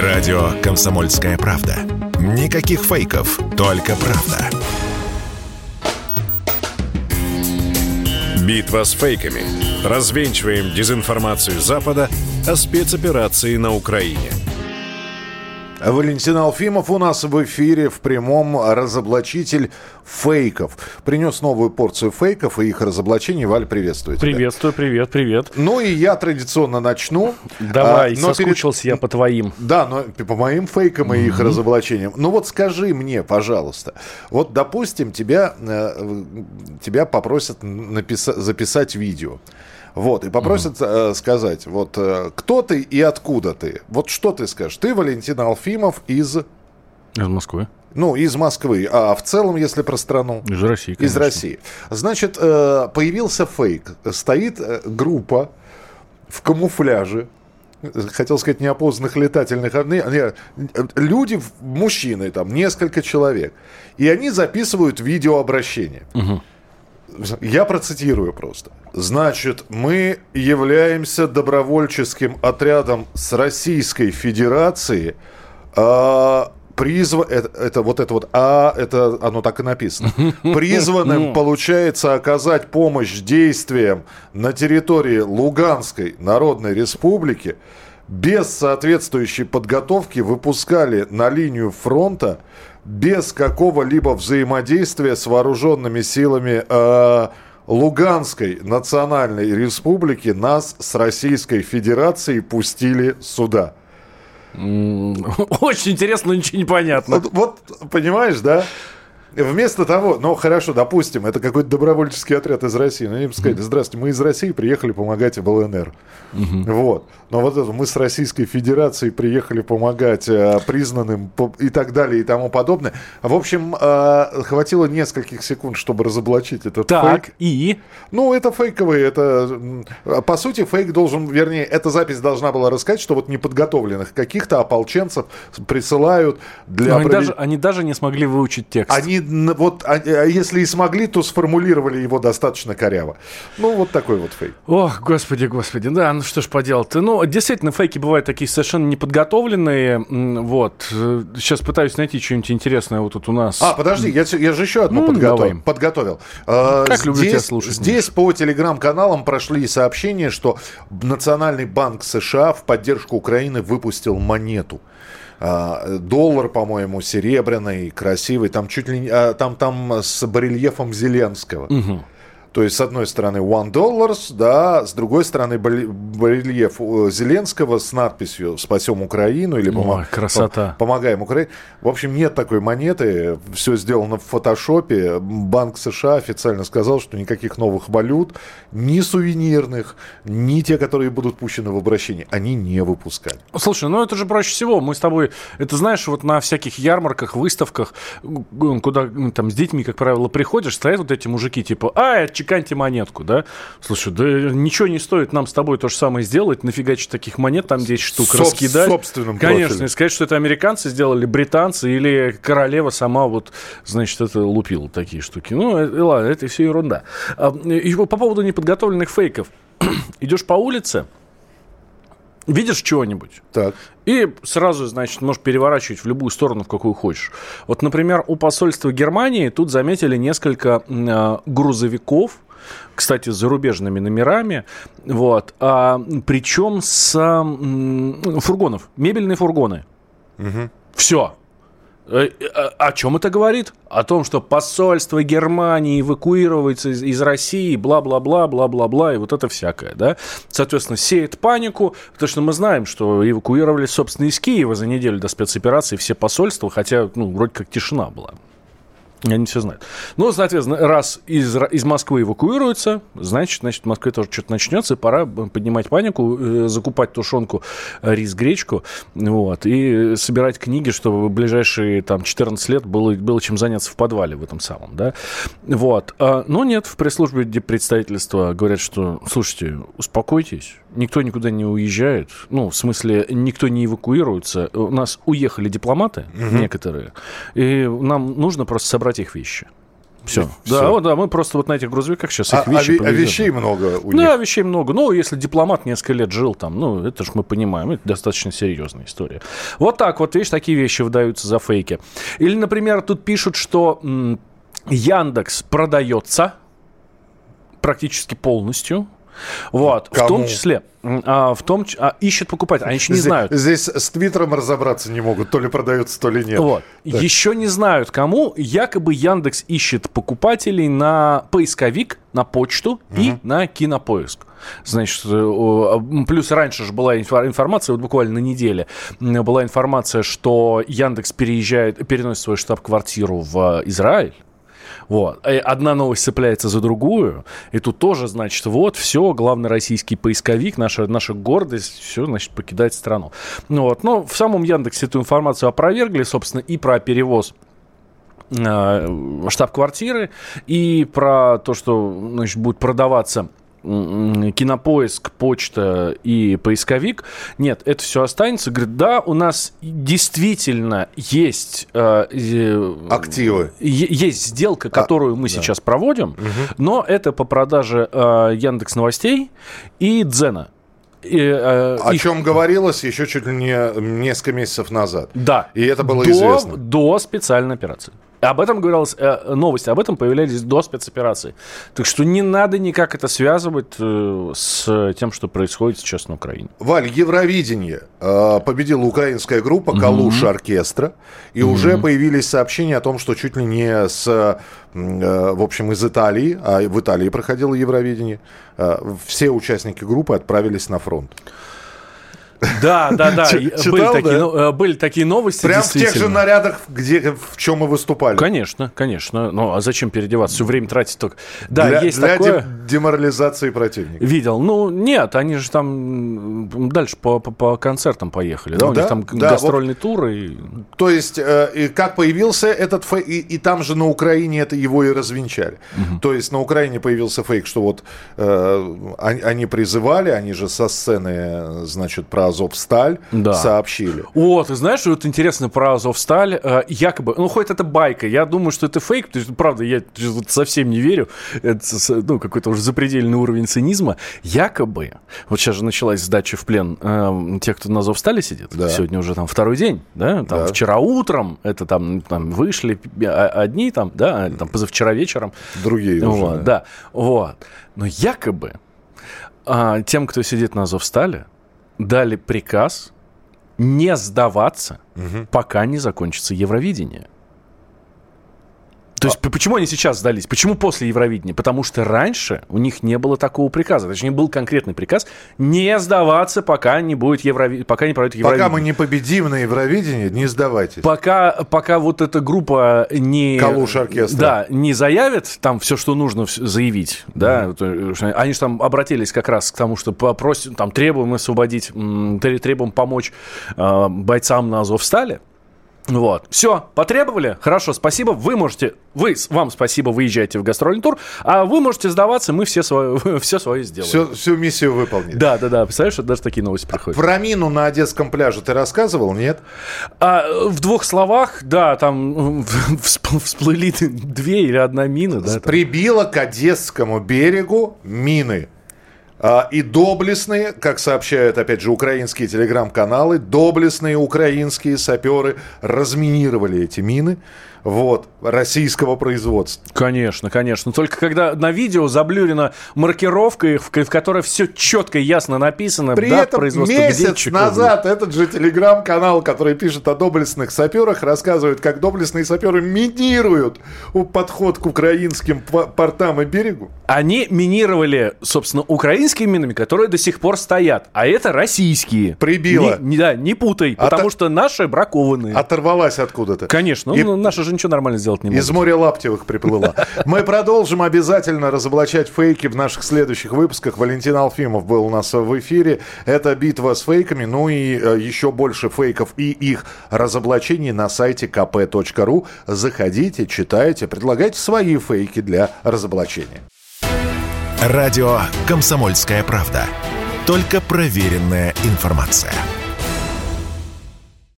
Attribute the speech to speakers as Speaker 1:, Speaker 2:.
Speaker 1: Радио «Комсомольская правда». Никаких фейков, только правда. Битва с фейками. Развенчиваем дезинформацию Запада о спецоперации на Украине –
Speaker 2: Валентин Алфимов у нас в эфире в прямом разоблачитель фейков. Принес новую порцию фейков и их разоблачений. Валь, приветствую
Speaker 3: тебя. Приветствую, привет, привет.
Speaker 2: Ну и я традиционно начну.
Speaker 3: Давай, а, но соскучился перед... я по твоим.
Speaker 2: Да, но по моим фейкам и их разоблачениям. Ну вот скажи мне, пожалуйста, вот допустим, тебя, э, тебя попросят написать, записать видео. Вот, и попросят угу. э, сказать, вот, э, кто ты и откуда ты. Вот что ты скажешь? Ты Валентин Алфимов из...
Speaker 3: Из Москвы.
Speaker 2: Ну, из Москвы. А в целом, если про страну?
Speaker 3: Из России,
Speaker 2: конечно. Из России. Значит, э, появился фейк. Стоит э, группа в камуфляже, хотел сказать, неопознанных летательных... Не, не, люди, мужчины, там, несколько человек. И они записывают видеообращение. Угу. Я процитирую просто. Значит, мы являемся добровольческим отрядом с Российской Федерации. А, призва... это, это вот это вот А, это оно так и написано. Призванным, ну. получается, оказать помощь действиям на территории Луганской Народной Республики без соответствующей подготовки выпускали на линию фронта без какого-либо взаимодействия с вооруженными силами э, Луганской национальной республики нас с Российской Федерацией пустили сюда.
Speaker 3: Очень интересно, но ничего не понятно.
Speaker 2: Вот, вот понимаешь, да? Вместо того, ну хорошо, допустим, это какой-то добровольческий отряд из России. Ну, они бы сказали, здравствуйте, мы из России приехали помогать в ЛНР. Угу. Вот. Но вот это мы с Российской Федерацией приехали помогать э, признанным и так далее и тому подобное. В общем, э, хватило нескольких секунд, чтобы разоблачить этот
Speaker 3: так,
Speaker 2: фейк.
Speaker 3: и?
Speaker 2: Ну, это фейковый, это... По сути, фейк должен, вернее, эта запись должна была рассказать, что вот неподготовленных каких-то ополченцев присылают для...
Speaker 3: они, даже, они даже не смогли выучить текст.
Speaker 2: Они вот, а, а если и смогли, то сформулировали его достаточно коряво. Ну, вот такой вот фейк.
Speaker 3: Ох, господи, господи, да, ну что ж поделать. Ну, действительно, фейки бывают такие совершенно неподготовленные. Вот. Сейчас пытаюсь найти что-нибудь интересное вот тут у нас.
Speaker 2: А, подожди, я, я же еще одну ну, подготовил. подготовил.
Speaker 3: А, как здесь, люблю тебя слушать.
Speaker 2: Здесь по телеграм-каналам прошли сообщения, что Национальный банк США в поддержку Украины выпустил монету. А, доллар, по-моему, серебряный, красивый, там чуть ли не, а, там, там с барельефом Зеленского. Угу. То есть, с одной стороны, one dollars, да, с другой стороны, барельеф э, Зеленского с надписью «Спасем Украину» или
Speaker 3: Ой, красота.
Speaker 2: «Помогаем Украине». В общем, нет такой монеты, все сделано в фотошопе. Банк США официально сказал, что никаких новых валют, ни сувенирных, ни те, которые будут пущены в обращение, они не выпускали.
Speaker 3: Слушай, ну это же проще всего. Мы с тобой, это знаешь, вот на всяких ярмарках, выставках, куда там с детьми, как правило, приходишь, стоят вот эти мужики, типа, а, это чеканьте монетку, да? Слушай, да ничего не стоит нам с тобой то же самое сделать, нафигачить таких монет, там 10 штук, Соб- раскидать.
Speaker 2: Собственным
Speaker 3: Конечно,
Speaker 2: профилем.
Speaker 3: и сказать, что это американцы сделали, британцы или королева сама вот, значит, это лупила такие штуки. Ну, это, ладно, это все ерунда. А, и по поводу неподготовленных фейков. Идешь по улице, видишь чего-нибудь.
Speaker 2: Так.
Speaker 3: И сразу, значит, можешь переворачивать в любую сторону, в какую хочешь. Вот, например, у посольства Германии тут заметили несколько э, грузовиков, кстати, с зарубежными номерами, вот, а, причем с э, фургонов, мебельные фургоны. Угу. Все. Э, э, о чем это говорит? О том, что посольство Германии эвакуируется из, из России, бла-бла-бла, бла-бла-бла, и вот это всякое, да? Соответственно, сеет панику, потому что мы знаем, что эвакуировали, собственно, из Киева за неделю до спецоперации все посольства, хотя, ну, вроде как тишина была. Они все знают. Ну, соответственно, раз из, из Москвы эвакуируются, значит, значит, в Москве тоже что-то начнется, пора поднимать панику, э, закупать тушенку, рис, гречку, вот, и собирать книги, чтобы в ближайшие там 14 лет было, было чем заняться в подвале в этом самом, да. Вот. А, но нет, в пресс-службе представительства говорят, что, слушайте, успокойтесь, никто никуда не уезжает, ну, в смысле, никто не эвакуируется, у нас уехали дипломаты угу. некоторые, и нам нужно просто собрать их вещи. Все.
Speaker 2: Всё.
Speaker 3: Да, вот, да, мы просто вот на этих грузовиках сейчас
Speaker 2: А,
Speaker 3: их вещи
Speaker 2: а ве- а
Speaker 3: повезем.
Speaker 2: вещей много у
Speaker 3: Да,
Speaker 2: них.
Speaker 3: вещей много. Ну, если дипломат несколько лет жил там, ну, это же мы понимаем, это достаточно серьезная история. Вот так вот, видишь, такие вещи выдаются за фейки. Или, например, тут пишут, что м, Яндекс продается практически полностью. Вот, в
Speaker 2: Кому?
Speaker 3: том числе, а, в том, а, ищет покупатель, они еще не
Speaker 2: Здесь-
Speaker 3: знают.
Speaker 2: Здесь с Твиттером разобраться не могут, то ли продается, то ли нет.
Speaker 3: Вот. Еще не знают, кому. Якобы Яндекс ищет покупателей на поисковик, на почту и на кинопоиск. Значит, э, плюс раньше же была информация, вот буквально на неделе, была информация, что Яндекс переезжает, переносит свою штаб-квартиру в э, Израиль. Вот. И одна новость цепляется за другую. И тут тоже, значит, вот, все, главный российский поисковик, наша, наша гордость, все, значит, покидает страну. Ну, вот. Но в самом Яндексе эту информацию опровергли, собственно, и про перевоз э, штаб-квартиры, и про то, что значит, будет продаваться кинопоиск, почта и поисковик. Нет, это все останется. Говорит, да, у нас действительно есть э, э,
Speaker 2: Активы.
Speaker 3: Есть сделка, которую мы сейчас проводим, но это по продаже э, Яндекс Новостей и Дзена. И, э,
Speaker 2: О
Speaker 3: их-
Speaker 2: чем говорилось еще чуть ли не несколько месяцев назад.
Speaker 3: Да.
Speaker 2: И это было
Speaker 3: до,
Speaker 2: известно.
Speaker 3: До специальной операции. Об этом говорилось, э, новости об этом появлялись до спецоперации. Так что не надо никак это связывать э, с тем, что происходит сейчас на Украине.
Speaker 2: Валь, Евровидение. Э, победила украинская группа «Калуша оркестра». И уже появились сообщения о том, что чуть ли не с, э, в общем, из Италии, а в Италии проходило Евровидение, э, все участники группы отправились на фронт.
Speaker 3: Да, да, да. И
Speaker 2: читал,
Speaker 3: были, такие,
Speaker 2: да?
Speaker 3: э, были такие новости.
Speaker 2: Прям в тех же нарядах, где, в чем мы выступали.
Speaker 3: Конечно, конечно. Ну, а зачем переодеваться? Все время тратить только... Да,
Speaker 2: для
Speaker 3: есть
Speaker 2: для
Speaker 3: такое...
Speaker 2: дем- деморализации противника.
Speaker 3: Видел. Ну, нет, они же там дальше по, по, по концертам поехали. Да,
Speaker 2: Ну
Speaker 3: у
Speaker 2: да,
Speaker 3: них там
Speaker 2: да,
Speaker 3: гастрольный тур. И...
Speaker 2: То есть, э, и как появился этот фейк, и, и там же на Украине это его и развенчали. То есть на Украине появился фейк, что вот э, они, призывали, они же со сцены, э, значит, про Азовсталь
Speaker 3: Да.
Speaker 2: сообщили.
Speaker 3: О, ты знаешь, вот интересно про Азовсталь. Э, якобы, ну, хоть это байка, я думаю, что это фейк, потому что, правда, я вот совсем не верю. Это, ну, какой-то уже запредельный уровень цинизма. Якобы, вот сейчас же началась сдача в плен э, тех, кто на Азовстале сидит.
Speaker 2: Да.
Speaker 3: Сегодня уже там второй день, да? Там
Speaker 2: Да.
Speaker 3: вчера утром это там, там вышли а- одни там, да, там позавчера вечером.
Speaker 2: Другие уже.
Speaker 3: Вот, да, вот. Но якобы а, тем, кто сидит на Азовстале, дали приказ не сдаваться, пока не закончится Евровидение. То есть почему они сейчас сдались? Почему после Евровидения? Потому что раньше у них не было такого приказа. Точнее, был конкретный приказ не сдаваться, пока не будет Еврови... пока не пройдет Евровидение.
Speaker 2: Пока мы не победим на Евровидении, не сдавайтесь.
Speaker 3: Пока, пока вот эта группа не...
Speaker 2: Калуш оркестра.
Speaker 3: Да, не заявит там все, что нужно заявить, да, что они же там обратились как раз к тому, что попросим, там, требуем освободить, требуем помочь э, бойцам на Азовстале. Вот. Все, потребовали? Хорошо, спасибо. Вы можете, вы, вам спасибо, выезжайте в гастрольный тур, а вы можете сдаваться, мы все свое, все свое сделаем.
Speaker 2: Всё- всю миссию выполнили.
Speaker 3: Да, да, да. Представляешь, что даже такие новости приходят.
Speaker 2: Про мину на Одесском пляже ты рассказывал, нет?
Speaker 3: А, в двух словах, да, там всп- всплыли две или одна мина, да. там.
Speaker 2: Прибило к Одесскому берегу мины. А, И доблестные, как сообщают, опять же, украинские телеграм-каналы, доблестные украинские саперы разминировали эти мины вот, российского производства.
Speaker 3: Конечно, конечно. Только когда на видео заблюрена маркировка, в, в которой все четко и ясно написано,
Speaker 2: При
Speaker 3: дата
Speaker 2: этом
Speaker 3: производства,
Speaker 2: месяц назад этот же телеграм-канал, который пишет о доблестных саперах, рассказывает, как доблестные саперы минируют подход к украинским по- портам и берегу.
Speaker 3: Они минировали, собственно, украинскими минами, которые до сих пор стоят. А это российские.
Speaker 2: Прибило.
Speaker 3: Не, не- да, не путай,
Speaker 2: А
Speaker 3: потому что наши бракованные.
Speaker 2: Оторвалась откуда-то.
Speaker 3: Конечно,
Speaker 2: И-
Speaker 3: ну, наши же ничего нормально сделать не могут.
Speaker 2: Из моря Лаптевых приплыла. Мы продолжим обязательно разоблачать фейки в наших следующих выпусках. Валентин Алфимов был у нас в эфире. Это битва с фейками. Ну и э, еще больше фейков и их разоблачений на сайте kp.ru. Заходите, читайте, предлагайте свои фейки для разоблачения.
Speaker 4: Радио «Комсомольская правда». Только проверенная информация.